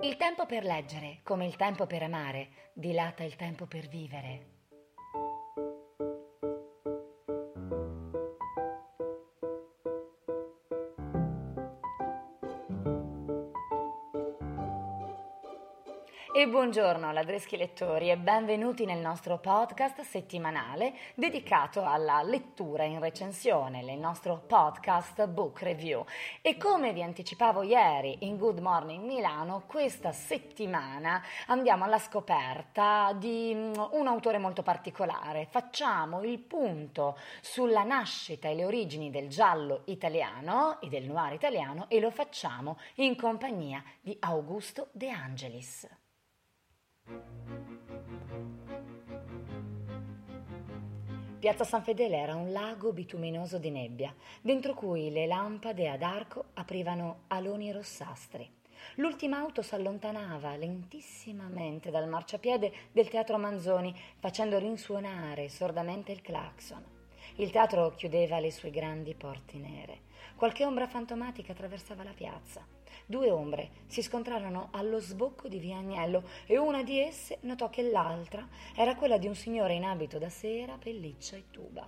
Il tempo per leggere, come il tempo per amare, dilata il tempo per vivere. E buongiorno ladreschi lettori e benvenuti nel nostro podcast settimanale dedicato alla lettura in recensione, il nostro podcast Book Review. E come vi anticipavo ieri in Good Morning Milano, questa settimana andiamo alla scoperta di mm, un autore molto particolare. Facciamo il punto sulla nascita e le origini del giallo italiano e del noir italiano e lo facciamo in compagnia di Augusto De Angelis. Piazza San Fedele era un lago bituminoso di nebbia, dentro cui le lampade ad arco aprivano aloni rossastri. L'ultima auto s'allontanava lentissimamente dal marciapiede del teatro Manzoni, facendo rinsuonare sordamente il clacson. Il teatro chiudeva le sue grandi porte nere. Qualche ombra fantomatica attraversava la piazza. Due ombre si scontrarono allo sbocco di via Agnello e una di esse notò che l'altra era quella di un signore in abito da sera, pelliccia e tuba.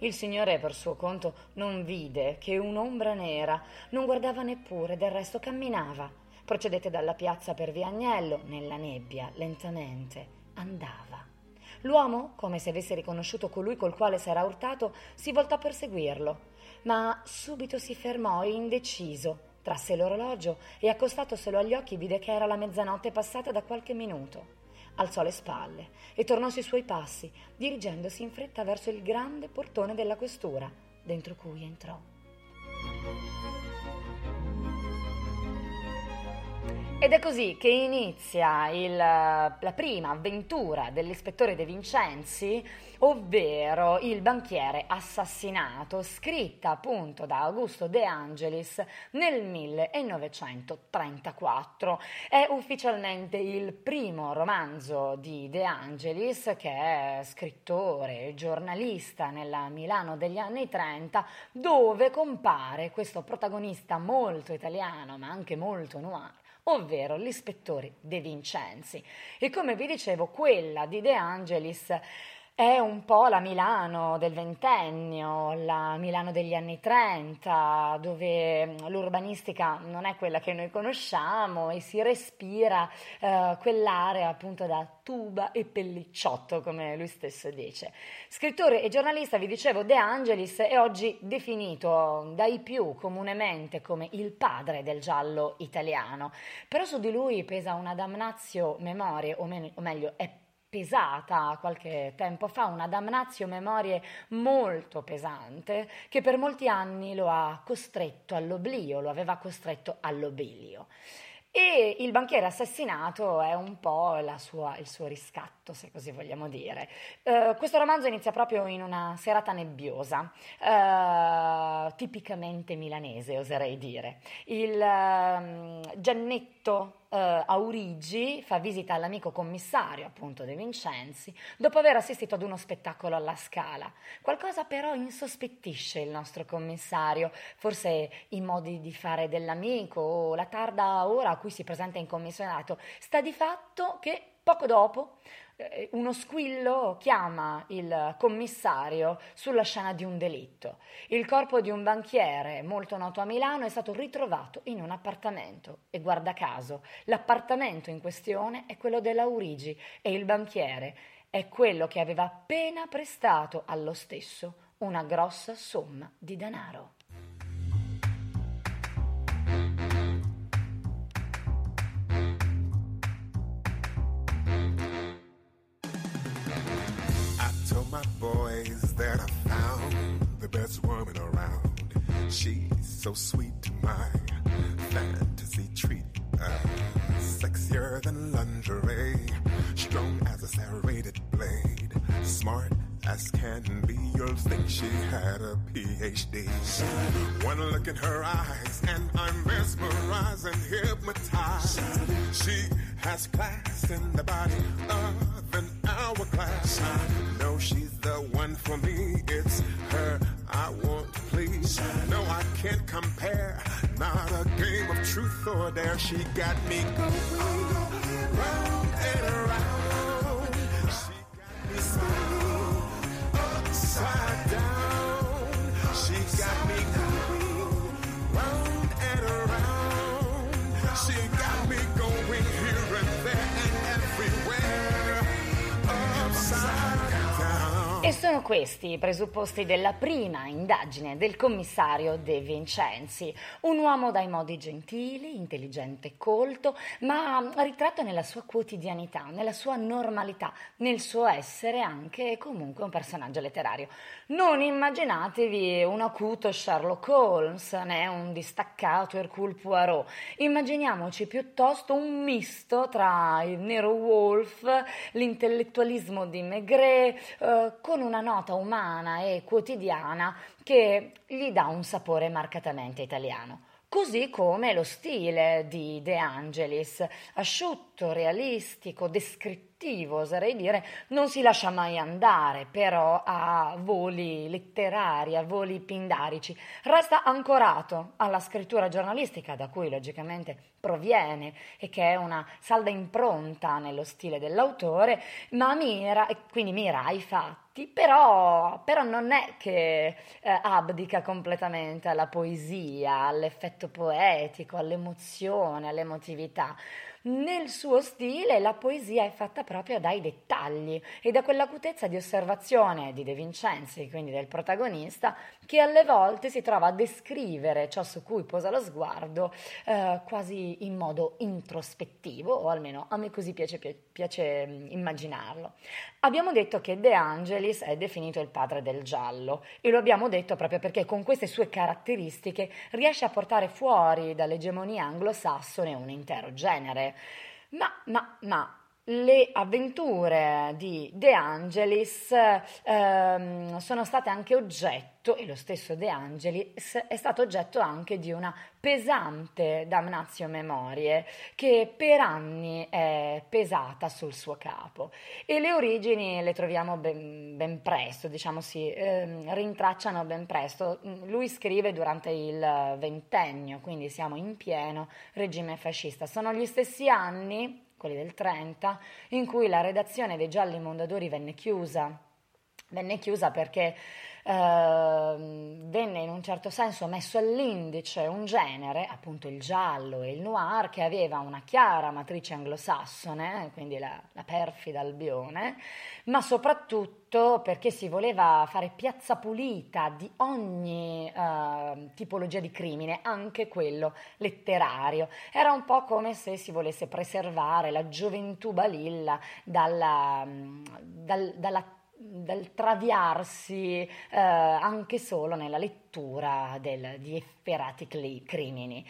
Il signore per suo conto non vide che un'ombra nera, non guardava neppure, del resto camminava. Procedette dalla piazza per via Agnello, nella nebbia, lentamente, andava. L'uomo, come se avesse riconosciuto colui col quale s'era urtato, si voltò per seguirlo, ma subito si fermò indeciso Trasse l'orologio e accostatoselo agli occhi vide che era la mezzanotte passata da qualche minuto. Alzò le spalle e tornò sui suoi passi, dirigendosi in fretta verso il grande portone della questura, dentro cui entrò. Ed è così che inizia il, la prima avventura dell'ispettore De Vincenzi, ovvero il banchiere assassinato, scritta appunto da Augusto De Angelis nel 1934. È ufficialmente il primo romanzo di De Angelis, che è scrittore e giornalista nella Milano degli anni 30, dove compare questo protagonista molto italiano, ma anche molto noir ovvero l'ispettore De Vincenzi. E come vi dicevo, quella di De Angelis è un po' la Milano del ventennio, la Milano degli anni 30, dove l'urbanistica non è quella che noi conosciamo e si respira eh, quell'area appunto da tuba e pellicciotto, come lui stesso dice. Scrittore e giornalista, vi dicevo, De Angelis è oggi definito dai più comunemente come il padre del giallo italiano, però su di lui pesa una damnazio memoria, o, men- o meglio, è pesata qualche tempo fa, una damnatio memorie molto pesante che per molti anni lo ha costretto all'oblio, lo aveva costretto all'oblio. E il banchiere assassinato è un po' sua, il suo riscatto, se così vogliamo dire. Uh, questo romanzo inizia proprio in una serata nebbiosa, uh, tipicamente milanese, oserei dire. Il uh, Giannetto Uh, Aurigi fa visita all'amico commissario, appunto De Vincenzi, dopo aver assistito ad uno spettacolo alla Scala. Qualcosa però insospettisce il nostro commissario, forse i modi di fare dell'amico o la tarda ora a cui si presenta in commissionato. Sta di fatto che poco dopo eh, uno squillo chiama il commissario sulla scena di un delitto. Il corpo di un banchiere molto noto a Milano è stato ritrovato in un appartamento e guarda caso, l'appartamento in questione è quello dell'Aurigi e il banchiere è quello che aveva appena prestato allo stesso una grossa somma di denaro. My boys that I found the best woman around. She's so sweet to my fantasy treat. Uh, sexier than lingerie, strong as a serrated blade, smart as can be. You'll think she had a PhD. One look in her eyes, and I'm mesmerized and hypnotized. She has class in the body of hourglass. No, she's the one for me. It's her I want to please. No, I can't compare not a game of truth or dare. She got me going round and around. E sono questi i presupposti della prima indagine del commissario De Vincenzi, un uomo dai modi gentili, intelligente e colto, ma ritratto nella sua quotidianità, nella sua normalità, nel suo essere anche comunque un personaggio letterario. Non immaginatevi un acuto Sherlock Holmes né un distaccato Hercule Poirot, immaginiamoci piuttosto un misto tra il nero Wolf, l'intellettualismo di Maigret, eh, con una nota umana e quotidiana che gli dà un sapore marcatamente italiano. Così come lo stile di De Angelis, asciutto, realistico, descrittivo, oserei dire, non si lascia mai andare, però a voli letterari, a voli pindarici. Resta ancorato alla scrittura giornalistica, da cui logicamente proviene e che è una salda impronta nello stile dell'autore, ma mira, e quindi mira ai fatti, però, però non è che eh, abdica completamente alla poesia, all'effetto poetico, all'emozione, all'emotività. Nel suo stile la poesia è fatta proprio dai dettagli e da quell'acutezza di osservazione di De Vincenzi, quindi del protagonista, che alle volte si trova a descrivere ciò su cui posa lo sguardo eh, quasi in modo introspettivo, o almeno a me così piace, piace immaginarlo. Abbiamo detto che De Angelis è definito il padre del giallo e lo abbiamo detto proprio perché con queste sue caratteristiche riesce a portare fuori dall'egemonia anglosassone un intero genere. Ma, ma, ma le avventure di De Angelis ehm, sono state anche oggetto, e lo stesso De Angelis è stato oggetto anche di una pesante damnatio memorie che per anni è pesata sul suo capo. E le origini le troviamo ben, ben presto, diciamo si ehm, rintracciano ben presto. Lui scrive durante il ventennio, quindi siamo in pieno regime fascista. Sono gli stessi anni quelli del 30, in cui la redazione dei Gialli Mondadori venne chiusa. Venne chiusa perché venne in un certo senso messo all'indice un genere, appunto il giallo e il noir, che aveva una chiara matrice anglosassone, quindi la, la perfida Albione, ma soprattutto perché si voleva fare piazza pulita di ogni eh, tipologia di crimine, anche quello letterario. Era un po' come se si volesse preservare la gioventù balilla dalla, dal, dalla dal traviarsi eh, anche solo nella lettura del, di efferati crimini.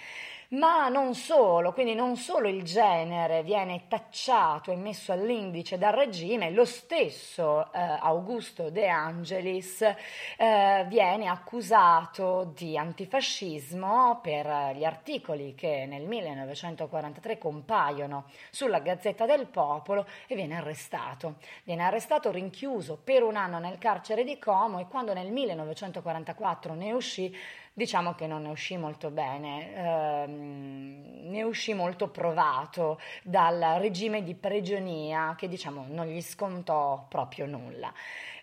Ma non solo, quindi non solo il genere viene tacciato e messo all'indice dal regime, lo stesso eh, Augusto De Angelis eh, viene accusato di antifascismo per gli articoli che nel 1943 compaiono sulla Gazzetta del Popolo e viene arrestato. Viene arrestato, rinchiuso per un anno nel carcere di Como e quando nel 1944 ne uscì diciamo che non ne uscì molto bene, ehm, ne uscì molto provato dal regime di prigionia che diciamo non gli scontò proprio nulla.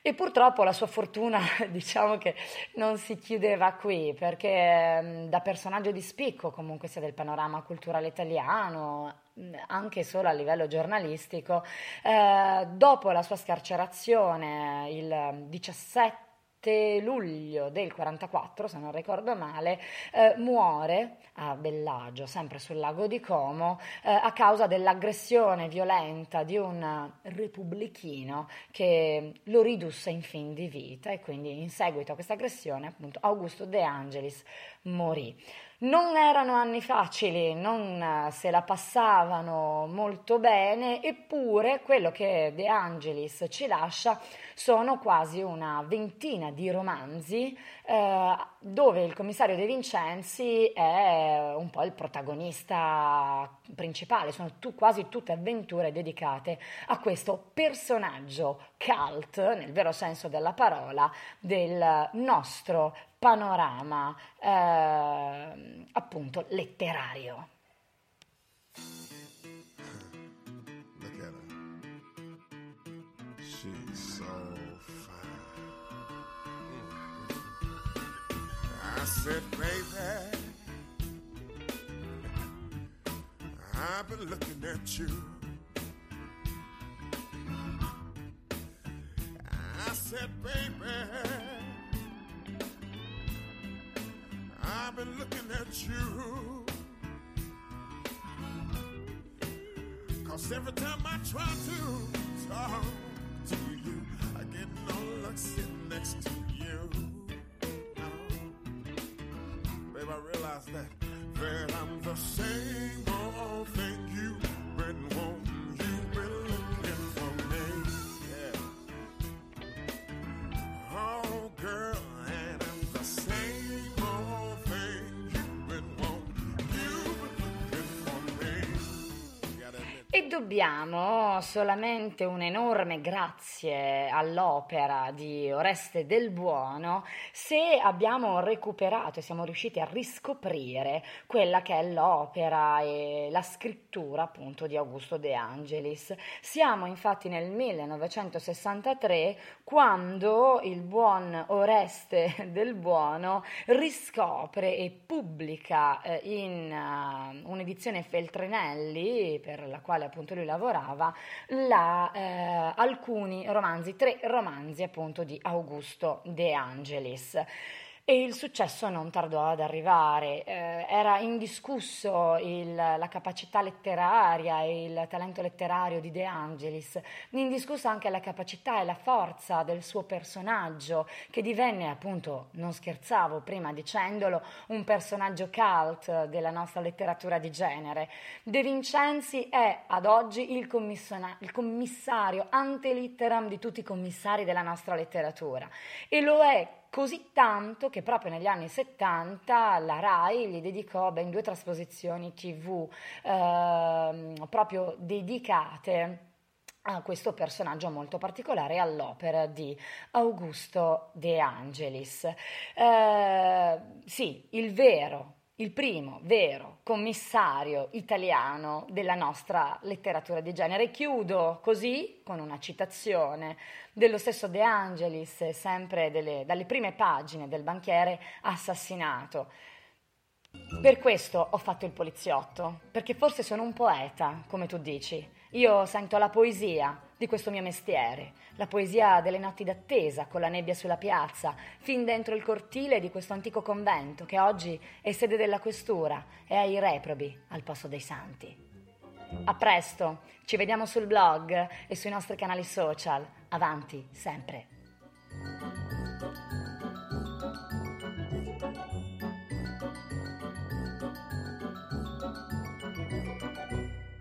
E purtroppo la sua fortuna diciamo che non si chiudeva qui perché ehm, da personaggio di spicco comunque sia del panorama culturale italiano anche solo a livello giornalistico, eh, dopo la sua scarcerazione il 17 luglio del 44, se non ricordo male, eh, muore a Bellagio, sempre sul lago di Como, eh, a causa dell'aggressione violenta di un repubblichino che lo ridusse in fin di vita e quindi in seguito a questa aggressione appunto Augusto De Angelis morì. Non erano anni facili, non se la passavano molto bene, eppure quello che De Angelis ci lascia sono quasi una ventina di romanzi eh, dove il commissario De Vincenzi è un po' il protagonista principale, sono tu, quasi tutte avventure dedicate a questo personaggio cult, nel vero senso della parola, del nostro panorama eh, appunto letterario. Said, baby, I've been looking at you. I said, baby, you. Cause every time I try to talk to you, I get no luck sitting next to you. Dobbiamo solamente un enorme grazie all'opera di Oreste del Buono se abbiamo recuperato e siamo riusciti a riscoprire quella che è l'opera e la scrittura appunto di Augusto De Angelis. Siamo infatti nel 1963 quando il buon Oreste del Buono riscopre e pubblica eh, in eh, un'edizione Feltrinelli per la quale appunto lui lavorava la, eh, alcuni romanzi, tre romanzi appunto di Augusto De Angelis. E il successo non tardò ad arrivare, eh, era indiscusso il- la capacità letteraria e il talento letterario di De Angelis, indiscussa anche la capacità e la forza del suo personaggio, che divenne appunto, non scherzavo prima dicendolo, un personaggio cult della nostra letteratura di genere. De Vincenzi è ad oggi il, commissiona- il commissario ante litteram di tutti i commissari della nostra letteratura e lo è così tanto che proprio negli anni 70 la RAI gli dedicò ben due trasposizioni tv ehm, proprio dedicate a questo personaggio molto particolare all'opera di Augusto De Angelis. Eh, sì, il vero, il primo vero commissario italiano della nostra letteratura di genere. Chiudo così con una citazione dello stesso De Angelis, sempre delle- dalle prime pagine del banchiere assassinato. Per questo ho fatto il poliziotto, perché forse sono un poeta, come tu dici. Io sento la poesia di questo mio mestiere, la poesia delle notti d'attesa con la nebbia sulla piazza, fin dentro il cortile di questo antico convento che oggi è sede della questura e ha i reprobi al posto dei santi. A presto, ci vediamo sul blog e sui nostri canali social. Avanti, sempre.